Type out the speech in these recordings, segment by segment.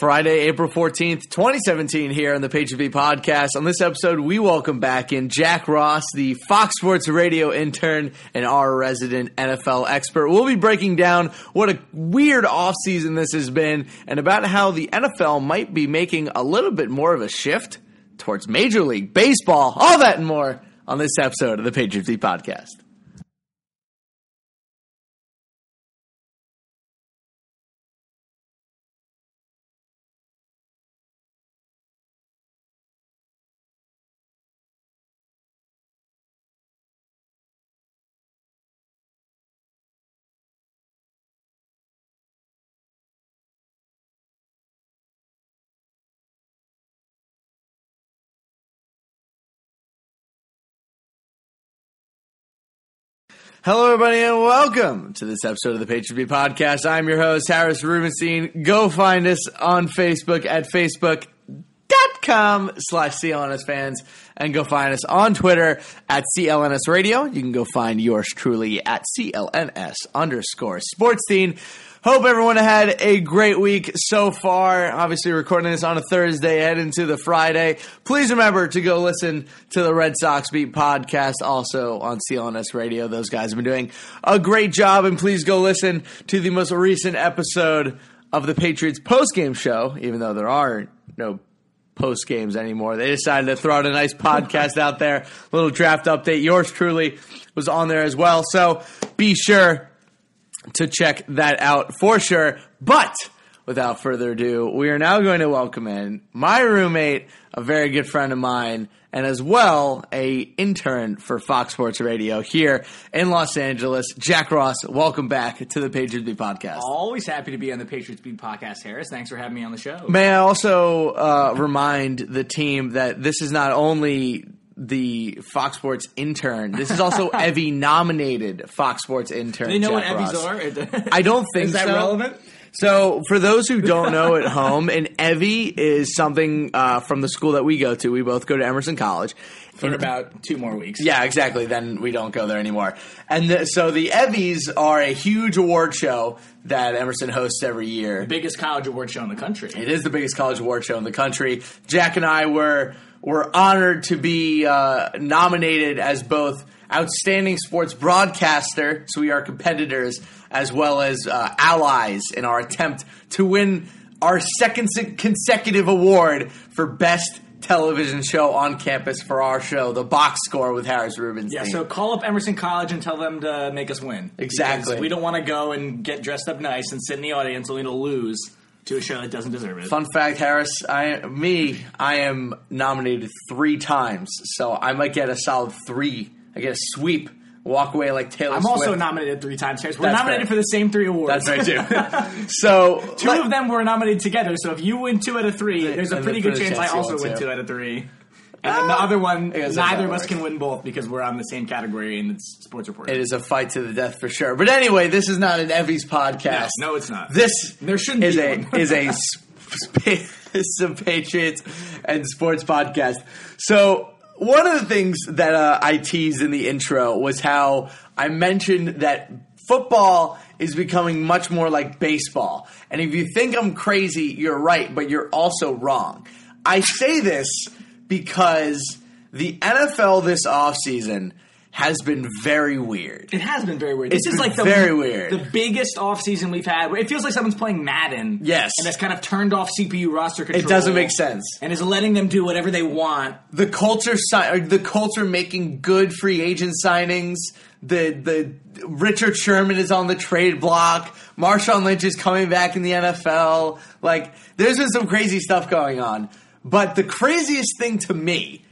Friday, April 14th, 2017, here on the Patriot Beat podcast. On this episode, we welcome back in Jack Ross, the Fox Sports radio intern and our resident NFL expert. We'll be breaking down what a weird offseason this has been and about how the NFL might be making a little bit more of a shift towards Major League Baseball. All that and more on this episode of the Patriot Beat podcast. Hello, everybody, and welcome to this episode of the Patriot Beat Podcast. I'm your host, Harris Rubenstein. Go find us on Facebook at facebook.com slash CLNS fans and go find us on Twitter at CLNS Radio. You can go find yours truly at CLNS underscore sports scene. Hope everyone had a great week so far. Obviously, recording this on a Thursday, head into the Friday. Please remember to go listen to the Red Sox Beat podcast also on CLNS Radio. Those guys have been doing a great job, and please go listen to the most recent episode of the Patriots postgame show, even though there are no post games anymore. They decided to throw out a nice podcast out there, little draft update. Yours truly was on there as well. So be sure to check that out for sure. But without further ado, we are now going to welcome in my roommate, a very good friend of mine, and as well a intern for Fox Sports Radio here in Los Angeles. Jack Ross, welcome back to the Patriots Beat podcast. Always happy to be on the Patriots Beat podcast, Harris. Thanks for having me on the show. May I also uh, remind the team that this is not only the Fox Sports intern. This is also Evvy nominated Fox Sports intern. Do they know what Ross. Evvies are? I don't think Is that so. relevant? So, for those who don't know at home, an Evvy is something uh, from the school that we go to. We both go to Emerson College. For about two more weeks. Yeah, exactly. Then we don't go there anymore. And the, so the Evvies are a huge award show that Emerson hosts every year. Biggest college award show in the country. It is the biggest college award show in the country. Jack and I were were honored to be uh, nominated as both outstanding sports broadcaster, so we are competitors, as well as uh, allies in our attempt to win our second consecutive award for best television show on campus for our show, The Box Score with Harris Rubenstein. Yeah, so call up Emerson College and tell them to make us win. Exactly. We don't want to go and get dressed up nice and sit in the audience only to lose to a show that doesn't deserve it. Fun fact, Harris, I me, I am nominated three times, so I might get a solid three. I get a sweep, walk away like Taylor I'm Swift. also nominated three times, Harris. We're That's nominated fair. for the same three awards. That's right too. so Two of them were nominated together, so if you win two out of three, there's a pretty good a chance I also win two out of three. And then the other one, neither of us works. can win both because we're on the same category and it's sports report. It is a fight to the death for sure. But anyway, this is not an Evvy's podcast. No, no, it's not. This There shouldn't is be a one. is a sp- some Patriots and sports podcast. So one of the things that uh, I teased in the intro was how I mentioned that football is becoming much more like baseball. And if you think I'm crazy, you're right, but you're also wrong. I say this because the NFL this offseason has been very weird. It has been very weird. It's this is like the very weird. the biggest offseason we've had. It feels like someone's playing Madden. Yes. and that's kind of turned off CPU roster control. It doesn't make sense. and is letting them do whatever they want. the culture si- or the culture making good free agent signings. The the Richard Sherman is on the trade block. Marshawn Lynch is coming back in the NFL. Like there's been some crazy stuff going on. But the craziest thing to me,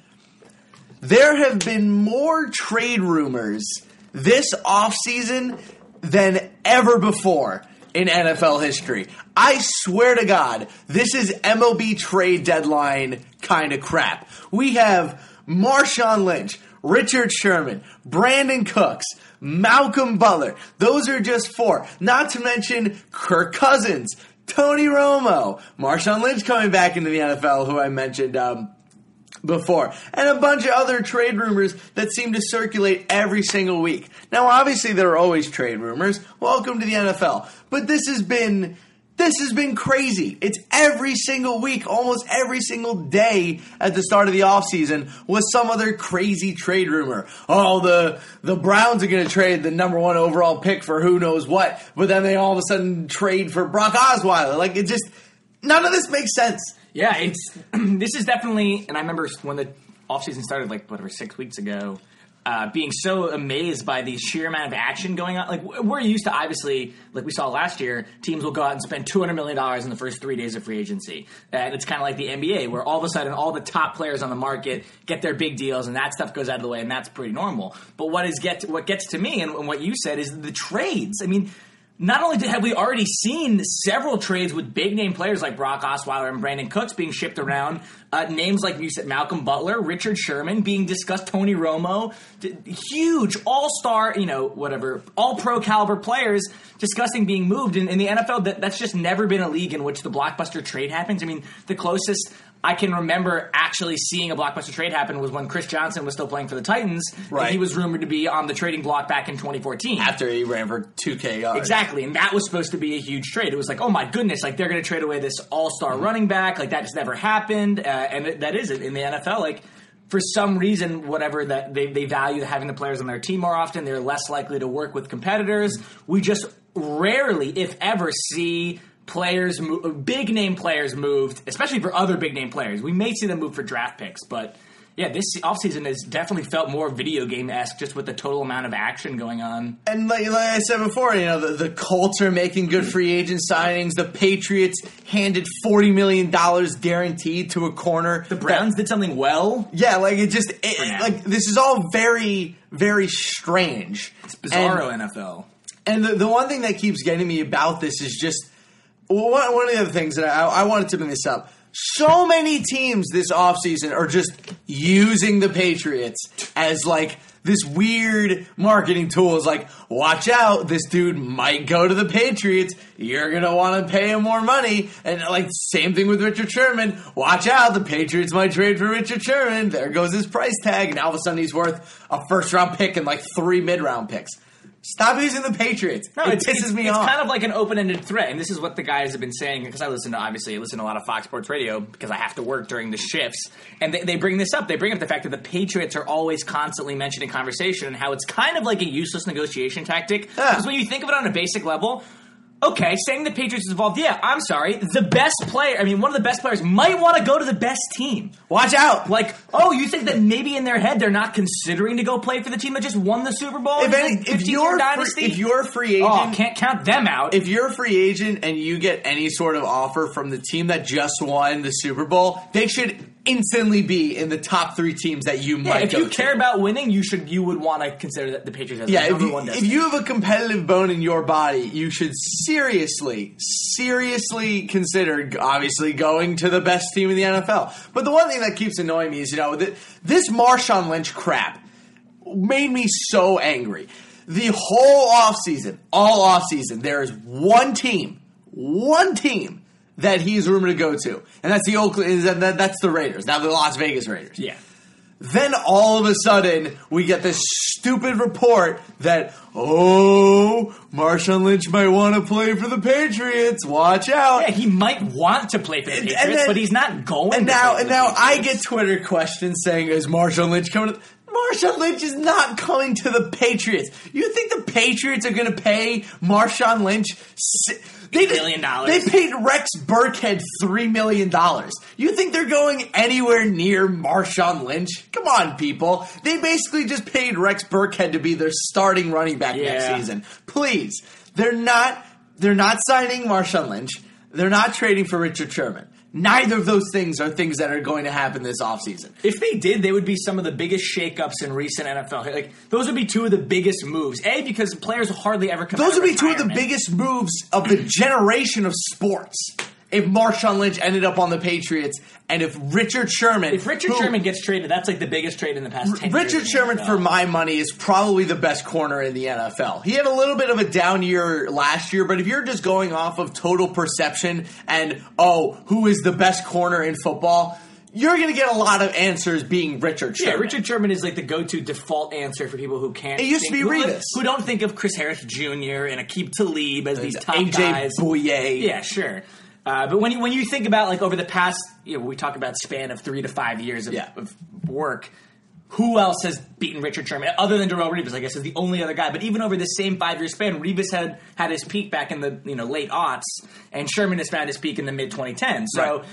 there have been more trade rumors this offseason than ever before in NFL history. I swear to God, this is MLB trade deadline kind of crap. We have Marshawn Lynch, Richard Sherman, Brandin Cooks, Malcolm Butler. Those are just four. Not to mention Kirk Cousins, Tony Romo, Marshawn Lynch coming back into the NFL, who I mentioned um, before, and a bunch of other trade rumors that seem to circulate every single week. Now, obviously, there are always trade rumors. Welcome to the NFL. But this has been. This has been crazy. It's every single week, almost every single day at the start of the offseason was some other crazy trade rumor. Oh, the the Browns are going to trade the number one overall pick for who knows what, but then they all of a sudden trade for Brock Osweiler. Like it just none of this makes sense. Yeah, it's this is definitely, and I remember when the offseason started, like whatever six weeks ago, uh, being so amazed by the sheer amount of action going on. Like we're used to, obviously, like we saw last year, teams will go out and spend two hundred million dollars in the first three days of free agency, and it's kind of like the NBA, where all of a sudden all the top players on the market get their big deals, and that stuff goes out of the way, and that's pretty normal. But what is get what gets to me, and, and what you said, is the trades. I mean not only did, have we already seen several trades with big name players like Brock Osweiler and Brandin Cooks being shipped around, uh, names like you said, Malcolm Butler, Richard Sherman being discussed, Tony Romo, d- huge all star, you know, whatever, all pro caliber players discussing being moved. In, in the NFL, that, that's just never been a league in which the blockbuster trade happens. I mean, the closest I can remember actually seeing a blockbuster trade happen was when Chris Johnson was still playing for the Titans. and Right. he was rumored to be on the trading block back in 2014. After he ran for 2K yards. Exactly, and that was supposed to be a huge trade. It was like, oh my goodness, like they're going to trade away this all-star running back, like that just never happened, uh, and it, that is it in the NFL. Like for some reason, whatever that they they value having the players on their team more often, they're less likely to work with competitors. We just rarely, if ever, see. Players, big name players moved, especially for other big name players. We may see them move for draft picks, but yeah, this offseason has definitely felt more video game esque just with the total amount of action going on. And like, like I said before, you know, the, the Colts are making good free agent signings. The Patriots handed $40 million guaranteed to a corner. The Browns did something well. Yeah, like it just, it, like, this is all very, very strange. It's bizarro And- NFL. And the, the one thing that keeps getting me about this is just one, one of the other things that I, I wanted to bring this up. So many teams this offseason are just using the Patriots as like this weird marketing tool. Is like, watch out, this dude might go to the Patriots. You're gonna want to pay him more money. And like, same thing with Richard Sherman. Watch out, the Patriots might trade for Richard Sherman. There goes his price tag, and all of a sudden he's worth a first round pick and like three mid round picks. Stop using the Patriots. No, it it's, pisses it's, me it's off. kind of like an open-ended threat, and this is what the guys have been saying because I listen to obviously I listen to a lot of Fox Sports Radio because I have to work during the shifts, and they, they bring this up. They bring up the fact that the Patriots are always constantly mentioned in conversation and how it's kind of like a useless negotiation tactic. Yeah. Because when you think of it on a basic level. Okay, saying the Patriots is involved, yeah, I'm sorry. The best player, I mean, one of the best players might want to go to the best team. Watch out. Like, oh, you think that maybe in their head they're not considering to go play for the team that just won the Super Bowl? if, any, if you're free, if you're a free oh, agent, Oh, can't count them out. if you're a free agent and you get any sort of offer from the team that just won the Super Bowl, they should instantly be in the top three teams that you Yeah, might. if you to. care about winning, you should you would want to consider that the Patriots as yeah, number you, one if you have a competitive bone in your body, you should seriously, seriously consider obviously going to the best team in the NFL. But the one thing that keeps annoying me is, you know, th- this Marshawn Lynch crap made me so angry. The whole offseason, all offseason, there is one team, one team that he's rumored to go to, and that's the Oakland. that- that- That's the Raiders, now the Las Vegas Raiders. yeah, Then all of a sudden, we get this stupid report that oh, Marshawn Lynch might want to play for the Patriots. Watch out! yeah, he might want to play for the Patriots, then- but he's not going. and to now, and now I get Twitter questions saying, "Is Marshawn Lynch coming?" to Marshawn Lynch is not coming to the Patriots. You think the Patriots are going to pay Marshawn Lynch? si- They $8 million. They paid Rex Burkhead three million dollars. You think they're going anywhere near Marshawn Lynch? Come on, people. They basically just paid Rex Burkhead to be their starting running back next season. Please, they're not. They're not signing Marshawn Lynch. They're not trading for Richard Sherman. Neither of those things are things that are going to happen this offseason. If they did, they would be some of the biggest shakeups in recent NFL. Like those would be two of the biggest moves. A because players will hardly ever come. Those would be two of the biggest moves of the generation of sports. If Marshawn Lynch ended up on the Patriots, and if Richard Sherman, If Richard who- Sherman gets traded, that's like the biggest trade in the past ten years. Richard Sherman, for my money, is probably the best corner in the NFL. He had a little bit of a down year last year, but if you're just going off of total perception and, oh, who is the best corner in football, you're going to get a lot of answers being Richard Yeah, Sherman. Richard Sherman is like the go-to default answer for people who can't. It used to be who, Revis. who don't think of Chris Harris Jr. and Aqib Talib as these top AJ guys. Bouye. Yeah, sure. Uh, but when you, when you think about like over the past, you know, we talk about span of three to five years of, Yeah. of work. Who else has beaten Richard Sherman other than Darrelle Revis? I guess is the only other guy. But even over the same five year span, Revis had had his peak back in the you know late aughts, and Sherman has found his peak in the mid 2010s. So. Right.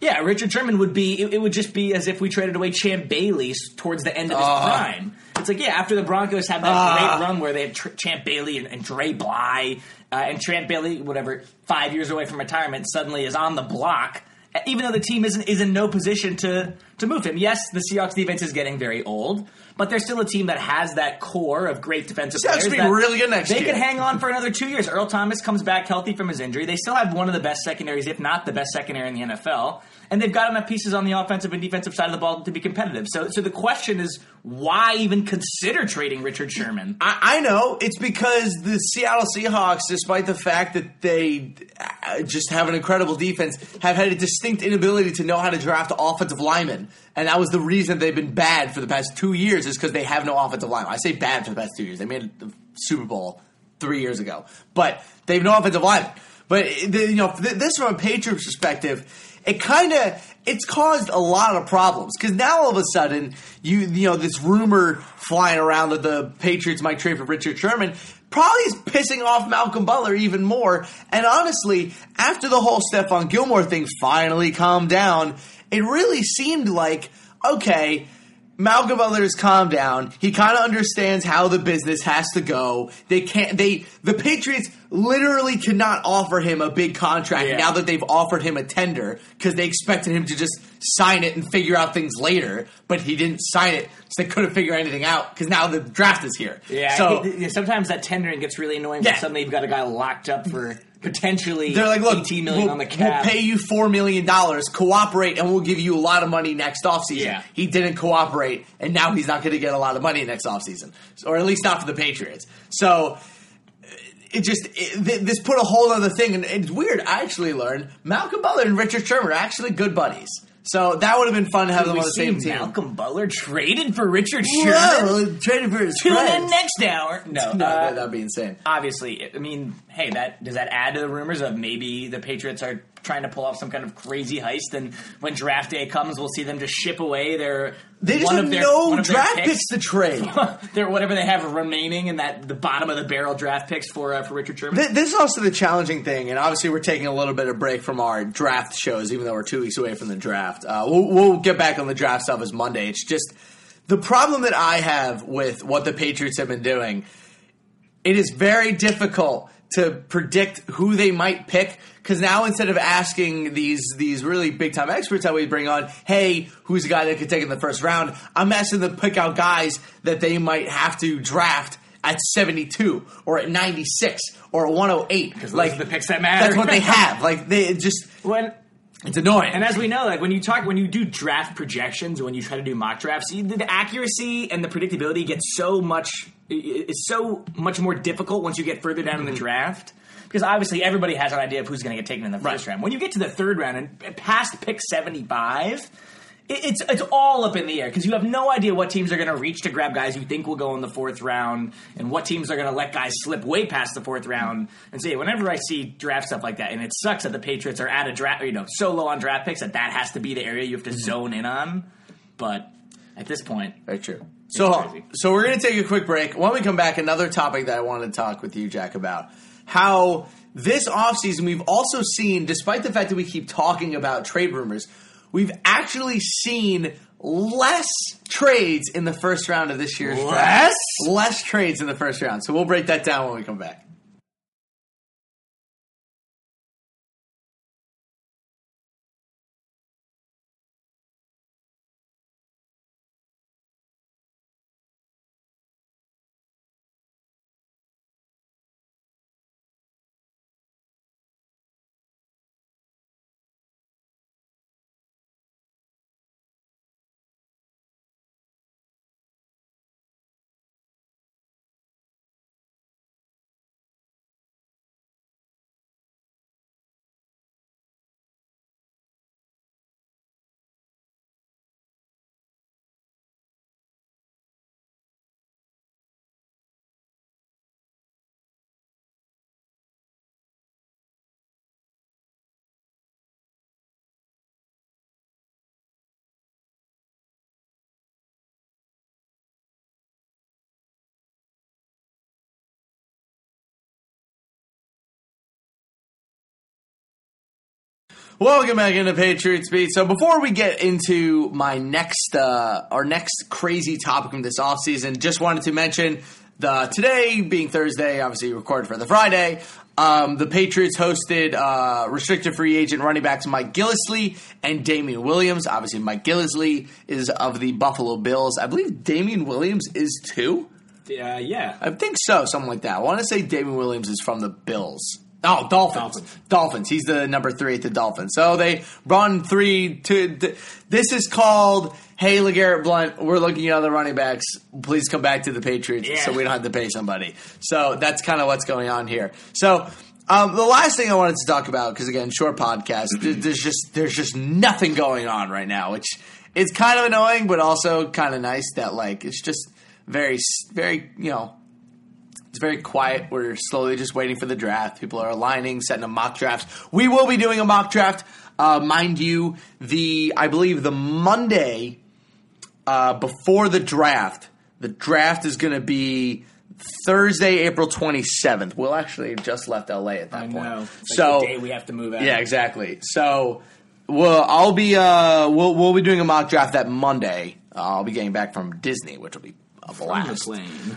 Yeah, Richard Sherman would be. It, it would just be as if we traded away Champ Bailey towards the end of his Ah. prime. It's like yeah, after the Broncos had that great run where they had Tr- Champ Bailey and, and Dre Bly, uh, and Champ Bailey, whatever, five years away from retirement, suddenly is on the block. uh, Even though the team isn't is in no position to to move him. Yes, the Seahawks defense is getting very old, but they're still a team that has that core of great defensive Seahawks players. be really good next year. they year. could hang on for another two years. Earl Thomas comes back healthy from his injury. They still have one of the best secondaries, if not the best secondary in the NFL. And they've got enough pieces on the offensive and defensive side of the ball to be competitive. So, so the question is, why even consider trading Richard Sherman? I, I know it's because the Seattle Seahawks, despite the fact that they uh, just have an incredible defense, have had a distinct inability to know how to draft offensive linemen, and that was the reason they've been bad for the past two years. Is because they have no offensive linemen. I say bad for the past two years. They made the Super Bowl three years ago, but they have no offensive linemen. But the, you know, th- this from a Patriots perspective, it kind of it's caused a lot of problems because now all of a sudden you you know this rumor flying around that the Patriots might trade for Richard Sherman probably is pissing off Malcolm Butler even more. And honestly, after the whole Stephon Gilmore thing finally calmed down, it really seemed like okay. Malcolm has calmed down. He kind of understands how the business has to go. They can't. They the Patriots literally cannot offer him a big contract Yeah. now that they've offered him a tender because they expected him to just sign it and figure out things later. But he didn't sign it, so they couldn't figure anything out because now the draft is here. Yeah, So sometimes that tendering gets really annoying. Yeah. When suddenly you've got a guy locked up for potentially they're like, look, eighteen million we'll, on the cap. we'll pay you four million dollars. Cooperate, and we'll give you a lot of money next offseason. Yeah. He didn't cooperate, and now he's not going to get a lot of money next offseason, or at least not for the Patriots. So uh, it just it, th- this put a whole other thing, and it's weird. I actually learned Malcolm Butler and Richard Sherman are actually good buddies. So that would have been fun to have them we on the same team. Malcolm Butler traded for Richard Sherman. Whoa, traded for his Tune in friends. next hour. No, No, uh, that- that'd be insane. obviously, I mean, hey, that does that add to the rumors of maybe the Patriots are trying to pull off some kind of crazy heist, and when draft day comes, we'll see them just ship away their They just one have their, no one of their draft picks. picks to trade. their whatever they have remaining in that the bottom of the barrel draft picks for uh, for Richard Sherman. Th- This is also the challenging thing, and obviously we're taking a little bit of break from our draft shows, even though we're two weeks away from the draft. Uh, we'll, we'll get back on the draft stuff as Monday. It's just the problem that I have with what the Patriots have been doing. It is very difficult to predict who they might pick because now instead of asking these these really big time experts that we bring on, hey, who's a guy that could take in the first round? I'm asking them to pick out guys that they might have to draft at 72 or at 96 or at 108. those Like are the picks that matter. That's what they have. Like they just when it's annoying. And as we know, like when you talk, when you do draft projections, when you try to do mock drafts, you, the accuracy and the predictability gets so much, it's so much more difficult once you get further down in the mm-hmm. draft. Because obviously everybody has an idea of who's going to get taken in the first Right. round. When you get to the third round and past pick 75, it's it's all up in the air because you have no idea what teams are going to reach to grab guys you think will go in the fourth round, and what teams are going to let guys slip way past the fourth mm-hmm. round. And say, whenever I see draft stuff like that, and it sucks that the Patriots are at a draft, you know, so low on draft picks that that has to be the area you have to mm-hmm. zone in on. But at this point. Very true. So, so we're going to take a quick break. When we come back, another topic that I wanted to talk with you, Jack, about how this offseason we've also seen, despite the fact that we keep talking about trade rumors, we've actually seen less trades in the first round of this year's draft. Less? Less trades in the first round. So we'll break that down when we come back. Welcome back into Patriots Beat. So before we get into my next, uh, our next crazy topic from this offseason, just wanted to mention the today being Thursday, obviously recorded for the Friday. Um, the Patriots hosted uh, restricted free agent running backs Mike Gillislee and Damien Williams. Obviously, Mike Gillislee is of the Buffalo Bills. I believe Damien Williams is too. Uh, yeah. I think so, something like that. I want to say David Williams is from the Bills. Oh, Dolphins. Dolphins. Dolphins. He's the number three at the Dolphins. So they run three to. th- this is called, hey, LeGarrette Blunt, we're looking at other running backs. Please come back to the Patriots Yeah. so we don't have to pay somebody. So that's kind of what's going on here. So. Um, the last thing I wanted to talk about, because again, short podcast. There's just there's just nothing going on right now, which is kind of annoying, but also kind of nice that like it's just very very you know it's very quiet. We're slowly just waiting for the draft. People are aligning, setting up mock drafts. We will be doing a mock draft, uh, mind you. The I believe the Monday uh, before the draft. The draft is going to be Thursday, April twenty seventh. We'll actually just left LA at that I point. like so the day we have to move out. yeah, exactly. So, well, I'll be uh, we'll we'll be doing a mock draft that Monday. Uh, I'll be getting back from Disney, which will be a blast.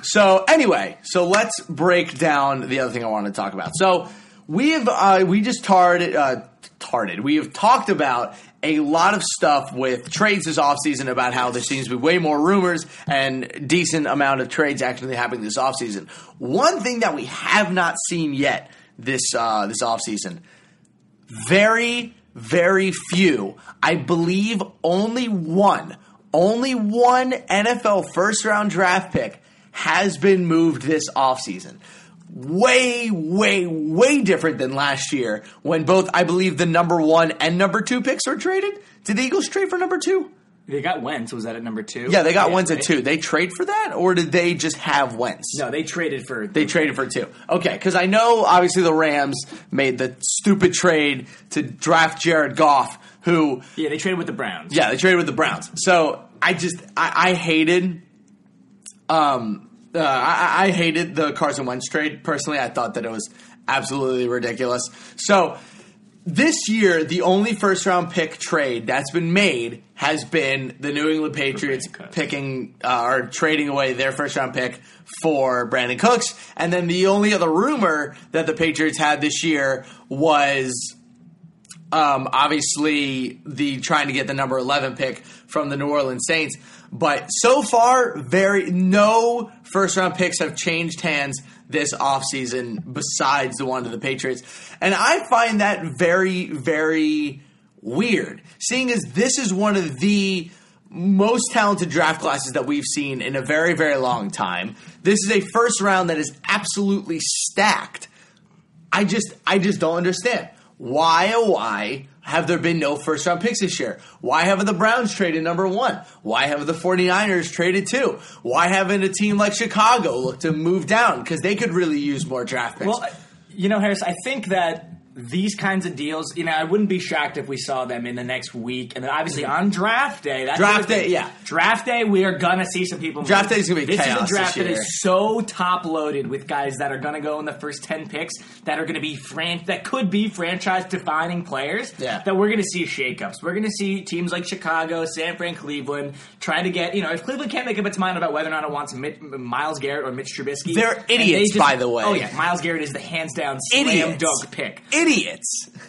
So anyway, so let's break down the other thing I wanted to talk about. So we have uh, we just tarred uh, tarded. We have talked about a lot of stuff with trades this offseason about how there seems to be way more rumors and decent amount of trades actually happening this offseason. One thing that we have not seen yet this uh, this offseason very, very few. I believe only one, only one NFL first round draft pick has been moved this offseason. Way, way, way different than last year when both, I believe, the number one and number two picks were traded. Did the Eagles trade for number two? They got Wentz. Was that at number two? Yeah, they got Wentz at right? two. They trade for that, or did they just have Wentz? No, they traded for. They traded for two. Okay, because I know obviously the Rams made the stupid trade to draft Jared Goff, who yeah, they traded with the Browns. yeah, they traded with the Browns. So I just I, I hated um uh, I, I hated the Carson Wentz trade personally. I thought that it was absolutely ridiculous. So this year, the only first round pick trade that's been made has been the New England Patriots picking uh, or trading away their first round pick for Brandin Cooks, and then the only other rumor that the Patriots had this year was um, obviously the trying to get the number 11 pick from the New Orleans Saints. But so far, very no first round picks have changed hands this offseason besides the one to the Patriots. And I find that very, very weird, seeing as this is one of the most talented draft classes that we've seen in a very, very long time. This is a first round that is absolutely stacked. I just I just don't understand. Why oh why have there been no first round picks this year? Why haven't the Browns traded number one? Why haven't the 49ers traded two? Why haven't a team like Chicago looked to move down? Because they could really use more draft picks. Well, you know, Harris, I think that these kinds of deals, you know, I wouldn't be shocked if we saw them in the next week. And then obviously on draft day, that's Draft day, yeah. Draft day, we are gonna see some people. Draft move. day is gonna be chaos. this chaos is a draft this that is so top loaded with guys that are gonna go in the first ten picks that are gonna be fran- that could be franchise defining players. Yeah. That we're gonna see shakeups. We're gonna see teams like Chicago, San Fran, Cleveland try to get you know if Cleveland can't make up its mind about whether or not it wants Myles Garrett or Mitch Trubisky, They're idiots, by the way. Oh yeah, Myles Garrett is the hands down slam Idiots. dunk pick. Idiots.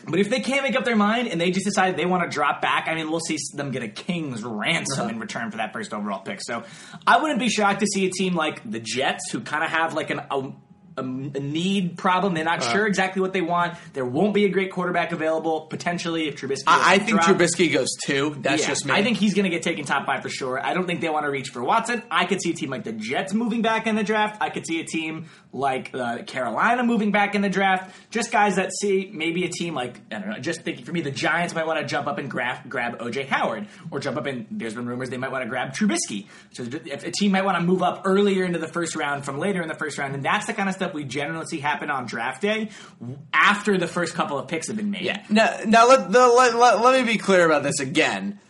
But if they can't make up their mind and they just decide they want to drop back, I mean, we'll see them get a king's ransom in return for that first overall pick. So I wouldn't be shocked to see a team like the Jets, who kind of have like an. A, a, need problem. They're not uh-huh. sure exactly what they want. There won't be a great quarterback available. Potentially, if Trubisky, I, I think drop. Trubisky goes two. That's Yeah, just me. I think he's going to get taken top five for sure. I don't think they want to reach for Watson. I could see a team like the Jets moving back in the draft. I could see a team like uh, Carolina moving back in the draft. Just guys that see maybe a team like I don't know. Just thinking for me, the Giants might want to jump up and grab grab OJ Howard, or jump up and there's been rumors they might want to grab Trubisky. So if a team might want to move up earlier into the first round from later in the first round, and that's the kind of stuff we generally see happen on draft day after the first couple of picks have been made. Yeah. Now, now let, the, let, let, let me be clear about this again.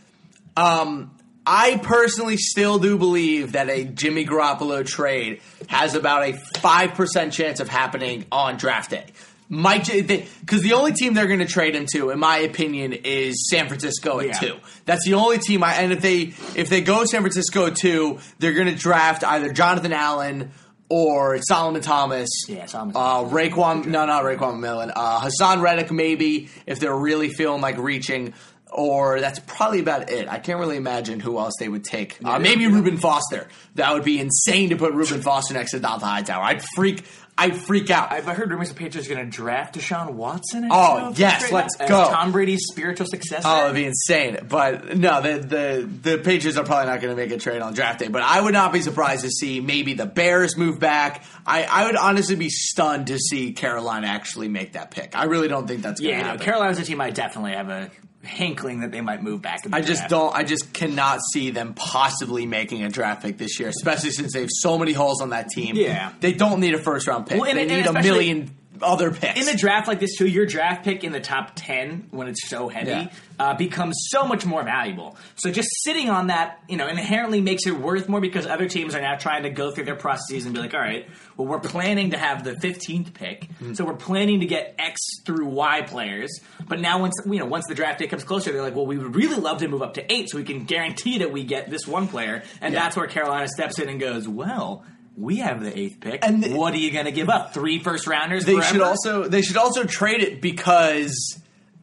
Um, I personally still do believe that a Jimmy Garoppolo trade has about a 5% chance of happening on draft day. Might because the only team they're going to trade him to, in my opinion, is San Francisco at Yeah. two. That's the only team. I, and if they if they go San Francisco at two, they're going to draft either Jonathan Allen or Solomon Thomas. Yeah, Solomon Uh, Raekwon, no, not Raekwon Millen. Uh, Haason Reddick, maybe if they're really feeling like reaching. Or that's probably about it. I can't really imagine who else they would take. Uh, maybe Reuben Foster. That would be insane to put Reuben Foster next to Dalton Hightower. I'd freak. I'd freak out. I've heard rumors the Patriots are going to draft Deshaun Watson. Oh, yes, let's as go. Tom Brady's spiritual successor. Oh, it'd be insane. But no, the the the Patriots are probably not going to make a trade on draft day. But I would not be surprised to see maybe the Bears move back. I, I would honestly be stunned to see Carolina actually make that pick. I really don't think that's going to yeah, happen. Carolina's a team I definitely have a hankling that they might move back. In the I just draft. don't. I just cannot see them possibly making a draft pick this year, especially since they have so many holes on that team. Yeah. they don't need a first round pick. Well, and- they and need a million other picks. in a draft like this too, your draft pick in the top ten when it's so heavy Yeah. uh, becomes so much more valuable. So just sitting on that, you know, inherently makes it worth more because other teams are now trying to go through their processes and be like, all right, well, we're planning to have the fifteenth pick, Mm. so we're planning to get X through Y players. But now once you know once the draft day comes closer, they're like, well, we would really love to move up to eight so we can guarantee that we get this one player, and Yeah. that's where Carolina steps in and goes, well. We have the eighth pick. And the- what are you going to give up? Three first rounders. they forever? should also they should also trade it because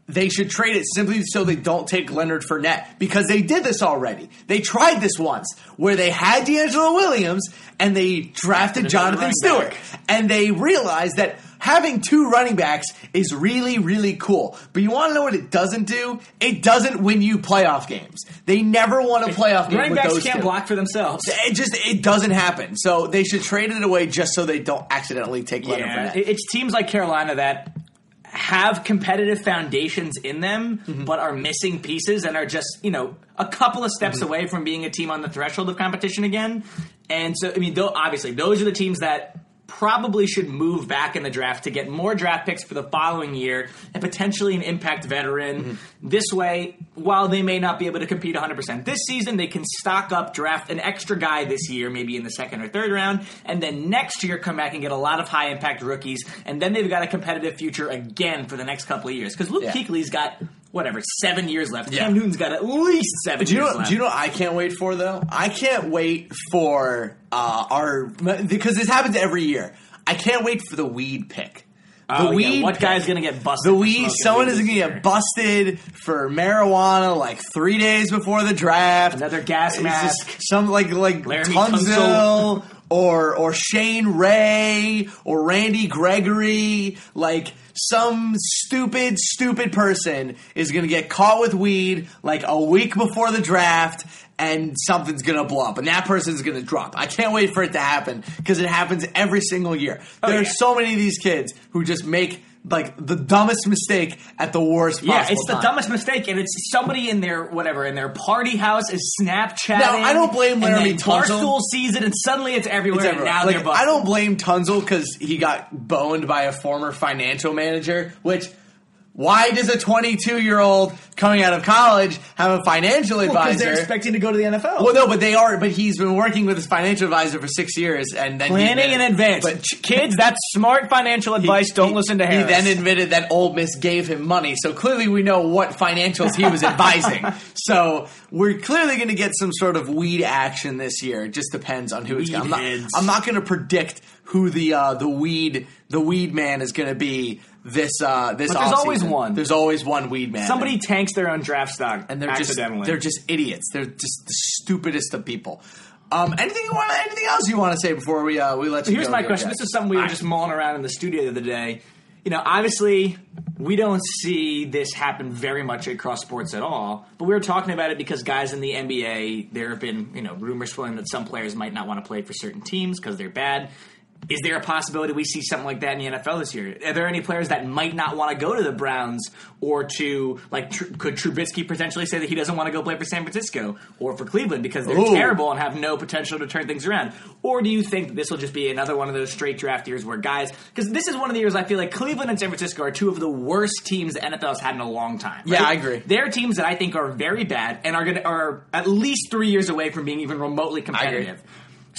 they should trade it simply so they don't take Leonard Fournette because they did this already. They tried this once where they had DeAngelo Williams and they drafted Jonathan Stewart and they realized that having two running backs is really really cool. But you want to know what it doesn't do? It doesn't win you playoff games. They never won a playoff game Running with backs those can't two. block for themselves. It just it doesn't happen. So they should trade it away just so they don't accidentally take Leonard Yeah, it's teams like Carolina that have competitive foundations in them, Mm-hmm. but are missing pieces and are just you know a couple of steps Mm-hmm. away from being a team on the threshold of competition again. And so, I mean, though obviously those are the teams that probably should move back in the draft to get more draft picks for the following year and potentially an impact veteran. Mm-hmm. This way, while they may not be able to compete 100% this season, they can stock up, draft an extra guy this year, maybe in the second or third round, and then next year come back and get a lot of high impact rookies, and then they've got a competitive future again for the next couple of years. Because Luke Yeah. Kuechly's got whatever seven years left. Yeah. Cam Newton's got at least seven Do you years know? left. Do you know? what I can't wait for though. I can't wait for uh, our because this happens every year. I can't wait for the weed pick. The Oh, yeah, weed. what pick. guy's gonna get busted? The weed. Someone weed is going to year? get busted for marijuana like three days before the draft. Another gas mask. Some like like Laremy Tunsil or or Shane Ray or Randy Gregory. Like some stupid stupid person is going to get caught with weed like a week before the draft. And something's gonna blow up, and that person's gonna drop. I can't wait for it to happen because it happens every single year. Oh, there are so many of these kids who just make like the dumbest mistake at the worst possible Yeah, it's the time. dumbest mistake, and it's somebody in their whatever in their party house is Snapchatting. Now, I don't blame Laremy Tunsil. Barstool sees it, and suddenly it's everywhere. It's everywhere. now Like. I don't blame Tunsil because he got boned by a former financial manager, which Why does a 22 year old coming out of college have a financial advisor? Because advisor? they're expecting to go to the NFL. well, no, but they are. But he's been working with his financial advisor for six years, and then he Planning in advance. But Kids, that's smart financial advice. Don't he- listen to him. He then admitted that Ole Miss gave him money, so clearly we know what financials he was advising. So we're clearly going to get some sort of weed action this year. It just depends on who it's. Weed I'm not. I'm not going to predict who the uh, the weed the weed man is going to be this uh, this. But there's always one. There's always one weed man. Somebody tanks their own draft stock and they're just they're just idiots. They're just the stupidest of people. Um, anything you want? Anything else you want to say before we uh, we let you? Here's go my question. This is something we were just mulling around in the studio the other day. You know, obviously, we don't see this happen very much across sports at all. But we were talking about it because guys in the NBA, there have been you know rumors flowing that some players might not want to play for certain teams because they're bad. Is there a possibility we see something like that in the NFL this year? Are there any players that might not want to go to the Browns or to like? Tr- could Trubisky potentially say that he doesn't want to go play for San Francisco or for Cleveland because they're Ooh. terrible and have no potential to turn things around? Or do you think this will just be another one of those straight draft years where guys? Because this is one of the years I feel like Cleveland and San Francisco are two of the worst teams the NFL's had in a long time. Yeah. I agree. They're teams that I think are very bad and are going to are at least three years away from being even remotely competitive.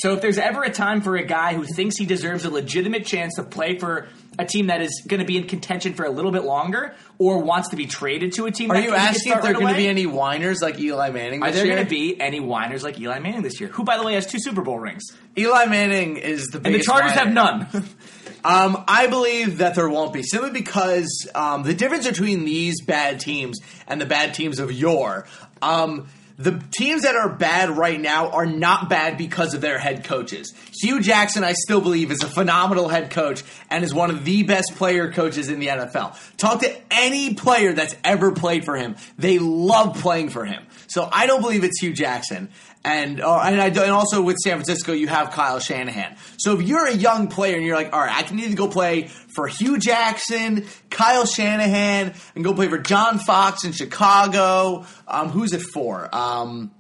So if there's ever a time for a guy who thinks he deserves a legitimate chance to play for a team that is going to be in contention for a little bit longer, or wants to be traded to a team, Are that you can asking if there are right going to be any whiners like Eli Manning Are there going to be any whiners like Eli Manning this year? Who, by the way, has two Super Bowl rings, Eli Manning is the and the Chargers whiner. have none. Um, I believe that there won't be simply because um, the difference between these bad teams and the bad teams of yore. Um, the teams that are bad right now are not bad because of their head coaches. Hue Jackson, I still believe, is a phenomenal head coach and is one of the best player coaches in the NFL. Talk to any player that's ever played for him; they love playing for him. So I don't believe it's Hue Jackson. And uh, and, I, and also with San Francisco, you have Kyle Shanahan. So if you're a young player and you're like, all right, I can either go play for Hue Jackson, Kyle Shanahan, and go play for John Fox in Chicago. Um, who's it for? Um,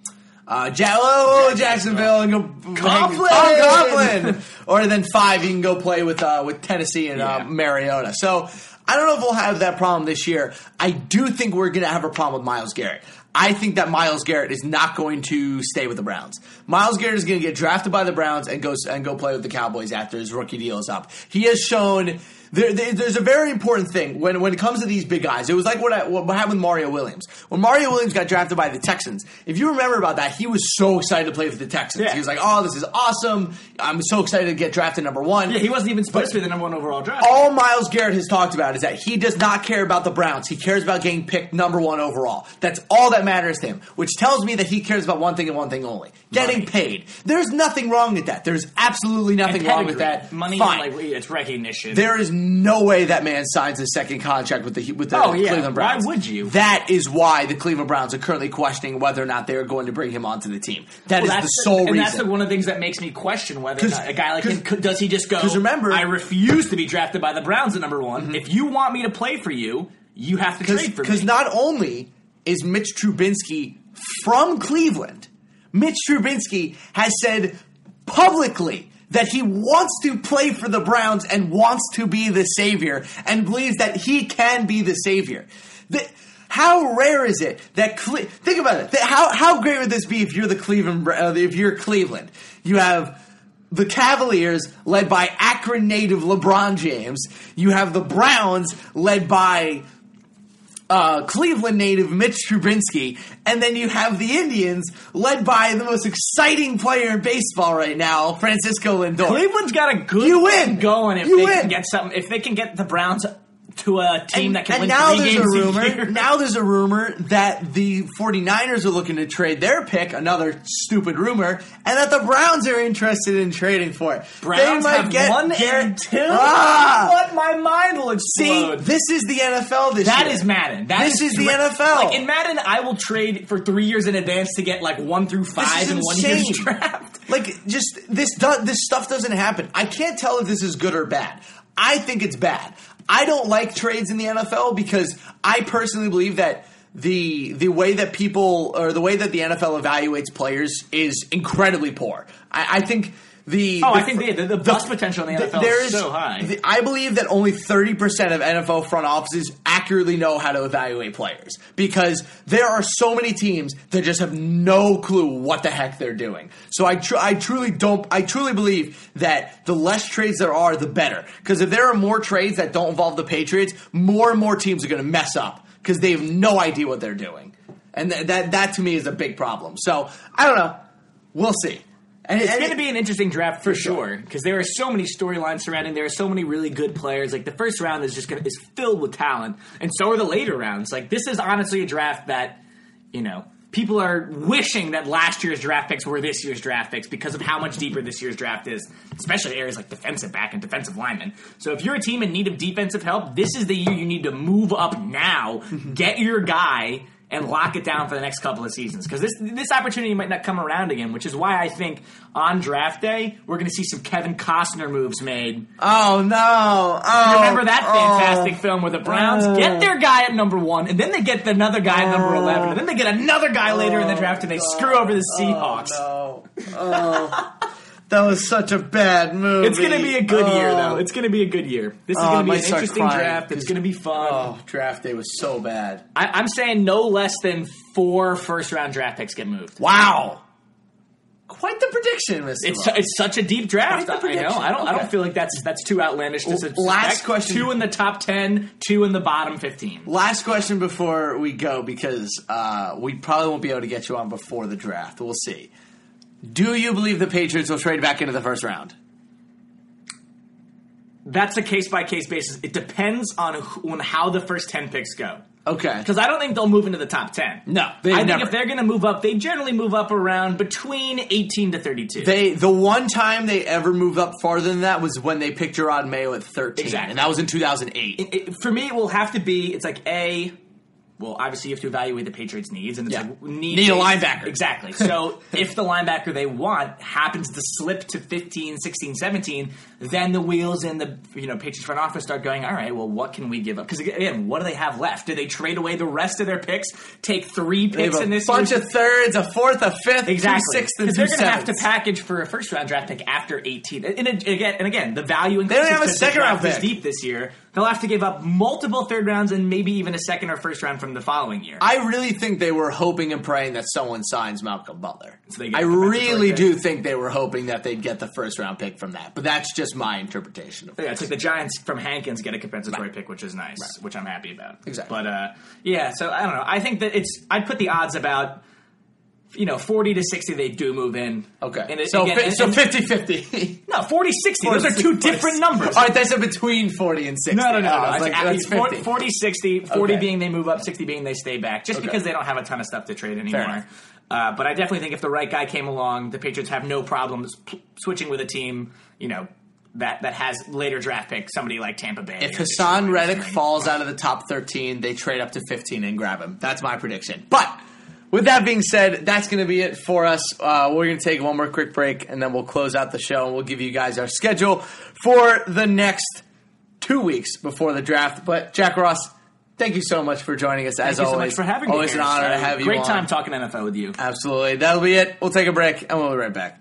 uh, ja- oh, Jacksonville and go Coughlin! Oh, Coughlin. or then five, you can go play with uh, with Tennessee and Yeah. uh, Mariota. So I don't know if we'll have that problem this year. I do think we're going to have a problem with Myles Garrett. I think that Myles Garrett is not going to stay with the Browns. Myles Garrett is going to get drafted by the Browns and go and go play with the Cowboys after his rookie deal is up. He has shown there, there- there's a very important thing when when it comes to these big guys. It was like what, I, what happened with Mario Williams when Mario Williams got drafted by the Texans. If you remember about that, he was so excited to play for the Texans. Yeah. He was like, "Oh, this is awesome! I'm so excited to get drafted number one." yeah, he wasn't even supposed to be the number one overall draft. all Myles Garrett has talked about is that he does not care about the Browns. He cares about getting picked number one overall. That's all that matters to him, which tells me that he cares about one thing and one thing only getting Money. paid. There's nothing wrong with that. There's absolutely nothing wrong with that. Money, Fine. like it's recognition. There is no way that man signs a second contract with the with the Oh, yeah. Cleveland Why Browns. would you? That is why the Cleveland Browns are currently questioning whether or not they are going to bring him onto the team. That is Well, the that's sole and reason. that's the, one of the things that makes me question whether or 'Cause- not a guy like him could, does he just go. Because remember- I refuse to be drafted by the Browns at number one. Mm-hmm. If you want me to play for you, you have to trade for me. Because not only is Mitch Trubinsky from Cleveland, Mitch Trubinsky has said publicly that he wants to play for the Browns and wants to be the savior and believes that he can be the savior. The- how rare is it that Cle- think about it? That- How how great would this be if you're the Cleveland uh, if you're Cleveland? You have the Cavaliers led by Akron native LeBron James. You have the Browns led by uh, Cleveland native Mitch Trubinsky, and then you have the Indians led by the most exciting player in baseball right now, Francisco Lindor. Cleveland's got a good You win. going if You they win. can get something. If they can get the Browns to a team and, that can win now three there's games a rumor. year. now there's a rumor that the 49ers are looking to trade their pick, another stupid rumor, and that the Browns are interested in trading for it. Browns they might have get one Garrett- and two. Ah! What my mind will explode. See, this is the NFL this That year. is Madden. That This is the NFL. Like in Madden, I will trade for three years in advance to get like one through five is in one year's draft. Like, just this do- this stuff doesn't happen. I can't tell if this is good or bad. I think it's bad. I don't like trades in the NFL because I personally believe that the the way that people or the way that the NFL evaluates players is incredibly poor. I, I think the Oh, the I think the, the, the bust potential in the th- NFL there is so high. the- I believe that only 30% of NFL front offices accurately know how to evaluate players because there are so many teams that just have no clue what the heck they're doing. So I, tr- I truly don't, I truly believe that the less trades there are, the better. Because if there are more trades that don't involve the Patriots, more and more teams are going to mess up because they have no idea what they're doing. And th- that, that to me is a big problem. So I don't know. We'll see. And It's going to be an interesting draft for, sure. sure because there are so many storylines surrounding. There are so many really good players. Like the first round is just going to is filled with talent, and so are the later rounds. Like this is honestly a draft that you know people are wishing that last year's draft picks were this year's draft picks because of how much deeper this year's draft is, especially areas like defensive back and defensive lineman. So if you're a team in need of defensive help, this is the year you need to move up now, get your guy. And lock it down for the next couple of seasons because this this opportunity might not come around again, which is why I think on draft day we're going to see some Kevin Costner moves made. Oh no! Oh, Remember that oh. fantastic film where the Browns uh. get their guy at number one, and then they get another guy at number uh. eleven, and then they get another guy later in the oh, draft, and they screw over the oh, Seahawks. Oh, oh. that was such a bad movie. It's going to be a good year, Oh. though. It's going to be a good year. This is Oh, going to be an interesting crying, draft. It's going to be fun. Oh, draft day was so bad. I, I'm saying no less than four first round draft picks get moved. Wow, quite the prediction, Mr. It's it's such a deep draft. I know. I don't. I don't feel like that's that's too outlandish to suspect. last question. Two in the top ten, two in the bottom fifteen. Last question before we go, because uh, we probably won't be able to get you on before the draft. We'll see. Do you believe the Patriots will trade back into the first round? That's a case by case basis. It depends on who, on how the first ten picks go. Okay. Because I don't think they'll move into the top ten. No, they I think never. if they're going to move up, they generally move up around between eighteen to thirty-two. They the one time they ever moved up farther than that was when they picked Jerod Mayo at thirteen, Exactly. and that was in two thousand eight. It- it- for me, it will have to be. It's like a. Well, obviously, you have to evaluate the Patriots' needs, and it's Yeah. like need, Need a linebacker. Exactly. So, if the linebacker they want happens to slip to 15, 16, 17, then the wheels in the you know Patriots front office start going. All right, well, what can we give up? Because again, what do they have left? Do they trade away the rest of their picks? Take three picks in this bunch year's- of thirds, a fourth, a fifth, Exactly, two sixths, and they're going to have to package for a first round draft pick after eighteen. And, and again, and again, the value They don't have a second round pick. deep this year. They'll have to give up multiple third rounds and maybe even a second or first round from the following year. I really think they were hoping and praying that someone signs Malcolm Butler. So they get I really pick. do think they were hoping that they'd get the first round pick from that, but that's just my interpretation of it. yeah, it's like the Giants from Hankins get a compensatory pick, which is nice, which I'm happy about. Exactly. But uh, yeah, so I don't know. I think that it's. I'd put the odds about. You know, 40 to 60, they do move in. Okay, And it- so again, fi- and- so and- 50-50. No, 40 60. Those are two different numbers. All right, that's between forty and sixty. No, no, no, no. Was It's like, like, that's 40, 50. 40, 60. 40 Okay. being they move up, 60 being they stay back, just Okay. because they don't have a ton of stuff to trade anymore. Uh, but I definitely think if the right guy came along, the Patriots have no problems p- switching with a team, you know, that, that has later draft pick, somebody like Tampa Bay. If Haason Reddick falls out of the top 13, they trade up to 15 and grab him. That's my prediction. But with that being said, that's going to be it for us. Uh, we're going to take one more quick break and then we'll close out the show and we'll give you guys our schedule for the next two weeks before the draft. But Jack Ross, thank you so much for joining us as Thank you so always. much for having me. Always an honor to have you. Great on. time talking NFL with you. Absolutely. That'll be it. We'll take a break and we'll be right back.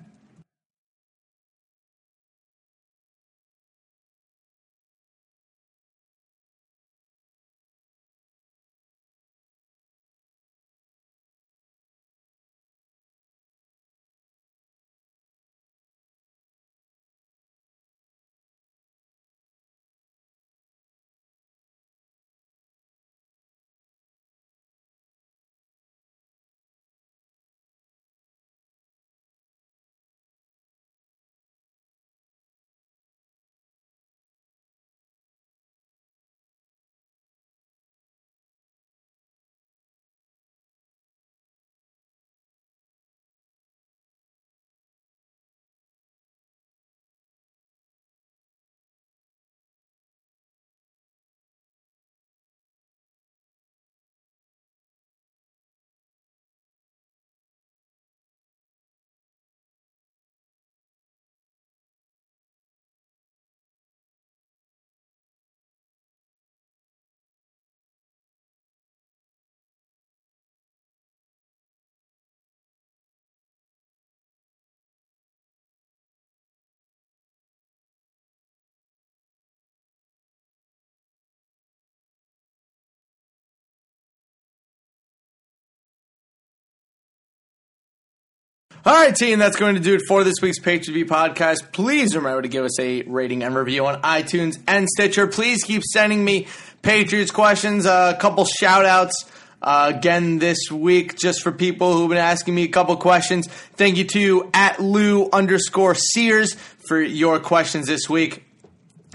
All right, team, that's going to do it for this week's Patriot Beat podcast. Please remember to give us a rating and review on iTunes and Stitcher. Please keep sending me Patriots questions, a couple shout outs. Uh, again this week, just for people who've been asking me a couple questions. Thank you to at Lou underscore Sears for your questions this week.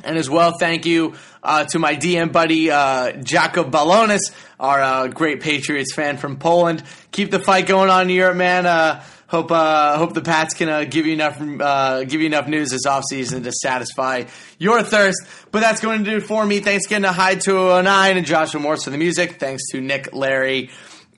And as well, thank you uh, to my DM buddy, uh, Jakob Balonis, our uh, great Patriots fan from Poland. Keep the fight going on in Europe, man. Hope uh, hope the Pats can uh, give you enough uh, give you enough news this offseason to satisfy your thirst. But that's going to do it for me. Thanks again to High 209 and Joshua Morse for the music. Thanks to Nick, Larry,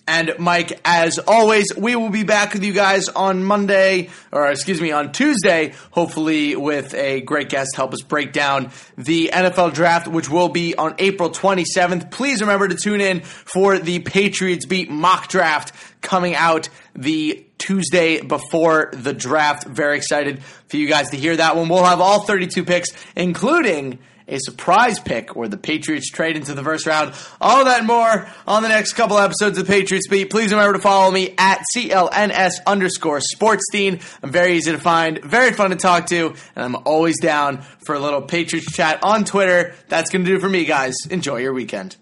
and Mike, as always, we will be back with you guys on Monday, or excuse me, on Tuesday, hopefully with a great guest to help us break down the NFL draft, which will be on April 27th. Please remember to tune in for the Patriots Beat mock draft coming out the Tuesday before the draft. Very excited for you guys to hear that one. We'll have all 32 picks, including a surprise pick where the Patriots trade into the first round. All that and more on the next couple episodes of Patriots Beat. Please remember to follow me at CLNS underscore Sportstein. I'm very easy to find, very fun to talk to, and I'm always down for a little Patriots chat on Twitter. That's going to do for me, guys. Enjoy your weekend.